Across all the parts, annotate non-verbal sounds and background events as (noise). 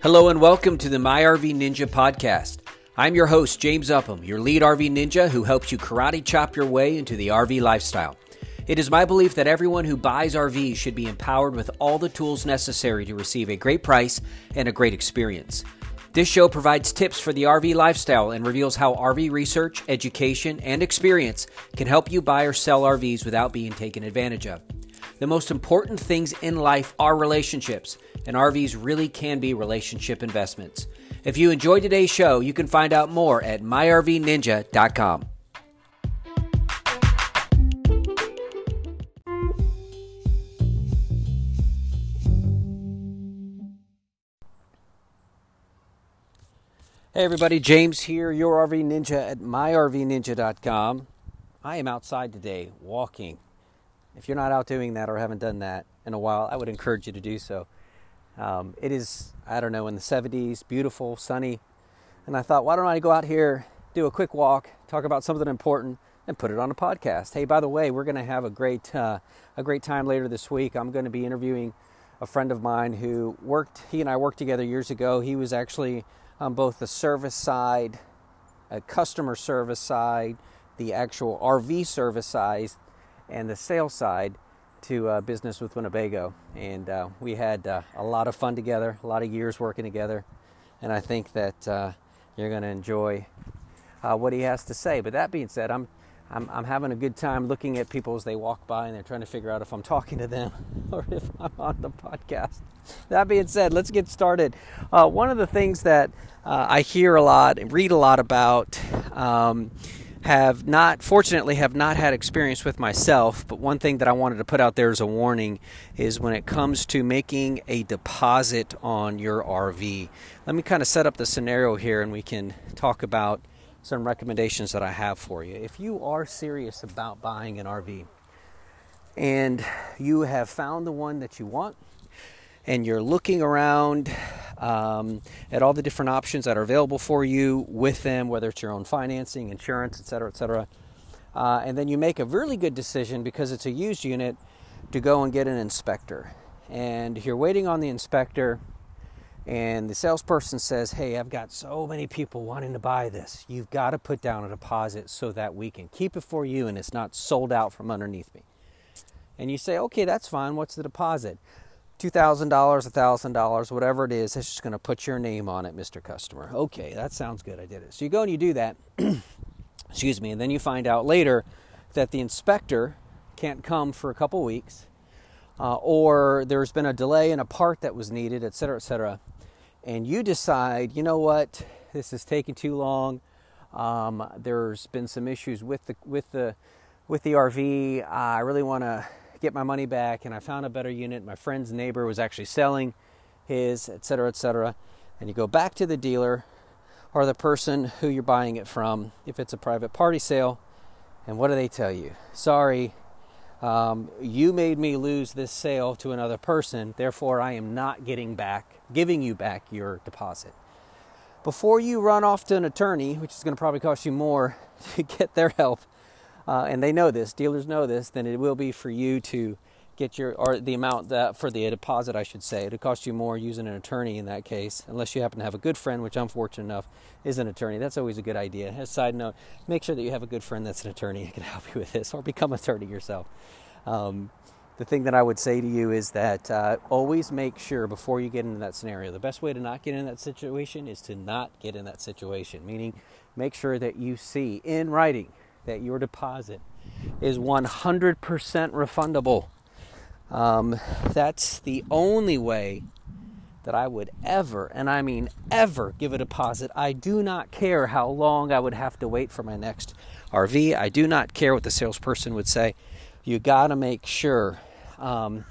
Hello and welcome to the My RV Ninja podcast. I'm your host, James Upham, your lead RV ninja who helps you karate chop your way into the RV lifestyle. It is my belief that everyone who buys RVs should be empowered with all the tools necessary to receive a great price and a great experience. This show provides tips for the RV lifestyle and reveals how RV research, education, and experience can help you buy or sell RVs without being taken advantage of. The most important things in life are relationships, and RVs really can be relationship investments. If you enjoyed today's show, you can find out more at myrvninja.com. Hey everybody, James here, your RV Ninja at myrvninja.com. I am outside today walking. If you're not out doing that or haven't done that in a while, I would encourage you to do so. Um, it is, I don't know, in the 70s, beautiful, sunny. And I thought, why don't I go out here, do a quick walk, talk about something important, and put it on a podcast. Hey, by the way, we're going to have a great, uh, a great time later this week. I'm going to be interviewing a friend of mine who worked, he and I worked together years ago. He was actually on both the service side, a customer service side, the actual RV service side, and the sales side to uh, business with Winnebago. And uh, we had uh, a lot of fun together, a lot of years working together. And I think that uh, you're going to enjoy uh, what he has to say. But that being said, I'm, I'm, I'm, having a good time looking at people as they walk by and they're trying to figure out if I'm talking to them (laughs) or if I'm on the podcast. That being said, let's get started. Uh, one of the things that I hear a lot and read a lot about. Um, have not fortunately have not had experience with myself but one thing that i wanted to put out there as a warning is when it comes to making a deposit on your rv let me kind of set up the scenario here and we can talk about some recommendations that i have for you. If you are serious about buying an rv and you have found the one that you want and you're looking around um, at all the different options that are available for you with them, whether it's your own financing, insurance, et cetera, et cetera. Uh, and then you make a really good decision because it's a used unit to go and get an inspector. And you're waiting on the inspector, and the salesperson says, Hey, I've got so many people wanting to buy this. You've got to put down a deposit so that we can keep it for you and it's not sold out from underneath me. And you say, Okay, that's fine. What's the deposit? $2,000, $1,000, whatever it is, it's just going to put your name on it, Mr. Customer. Okay, that sounds good. I did it. So you go and you do that. (clears throat) Excuse me. And then you find out later that the inspector can't come for a couple weeks, uh, or there's been a delay in a part that was needed, et cetera, et cetera. And you decide, you know what, this is taking too long. Um, there's been some issues with the with the with the RV. Uh, I really want to get my money back and I found a better unit. My friend's neighbor was actually selling his, etc., etc. And you go back to the dealer or the person who you're buying it from if it's a private party sale. And what do they tell you? Sorry, um, you made me lose this sale to another person, therefore I am not getting back, giving you back your deposit. Before you run off to an attorney, which is going to probably cost you more (laughs) to get their help, uh, and they know this, dealers know this, then it will be for you to get your, or the amount that for the deposit, I should say. It'll cost you more using an attorney in that case, unless you happen to have a good friend, which I'm fortunate enough is an attorney. That's always a good idea. As a side note, make sure that you have a good friend that's an attorney and can (laughs) help you with this, or become an attorney yourself. Um, the thing that I would say to you is that uh, always make sure before you get into that scenario, the best way to not get in that situation is to not get in that situation, meaning make sure that you see in writing that your deposit is 100% refundable. Um, that's the only way that I would ever, and I mean ever, give a deposit. I do not care how long I would have to wait for my next RV. I do not care what the salesperson would say. You got to make sure. Um,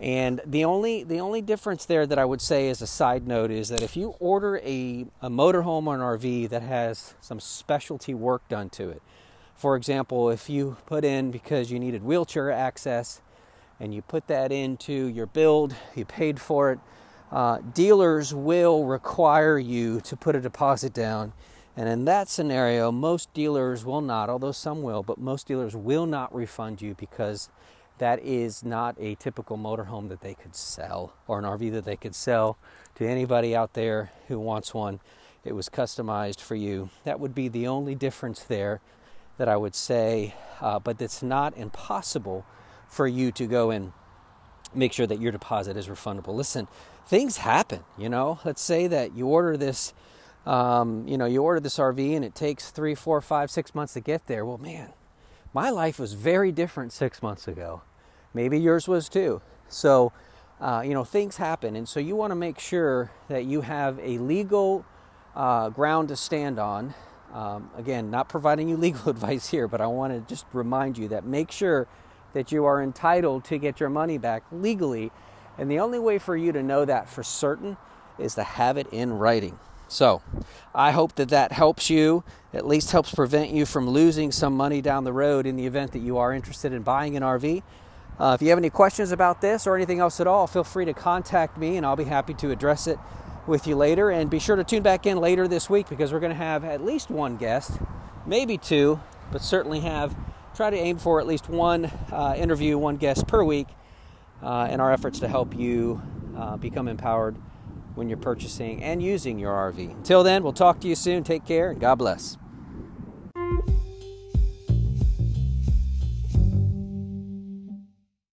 and the only the only difference there that I would say as a side note is that if you order a, a motorhome or an RV that has some specialty work done to it, for example, if you put in because you needed wheelchair access and you put that into your build, you paid for it, uh, dealers will require you to put a deposit down. And in that scenario, most dealers will not, although some will, but most dealers will not refund you because that is not a typical motorhome that they could sell or an RV that they could sell to anybody out there who wants one. It was customized for you. That would be the only difference there that I would say, uh, but it's not impossible for you to go and make sure that your deposit is refundable. Listen, things happen, you know. Let's say that you order this, um, you know, you order this RV and it takes three, four, five, six months to get there. Well, man, my life was very different six months ago. Maybe yours was too. So, uh, you know, things happen. And so you want to make sure that you have a legal uh, ground to stand on. Um, again, not providing you legal (laughs) advice here, but I want to just remind you that make sure that you are entitled to get your money back legally. And the only way for you to know that for certain is to have it in writing. So, I hope that that helps you, at least helps prevent you from losing some money down the road in the event that you are interested in buying an RV. Uh, if you have any questions about this or anything else at all, feel free to contact me and I'll be happy to address it with you later. And be sure to tune back in later this week because we're going to have at least one guest, maybe two, but certainly have try to aim for at least one uh, interview, one guest per week uh, in our efforts to help you uh, become empowered when you're purchasing and using your RV. Until then, we'll talk to you soon. Take care and God bless.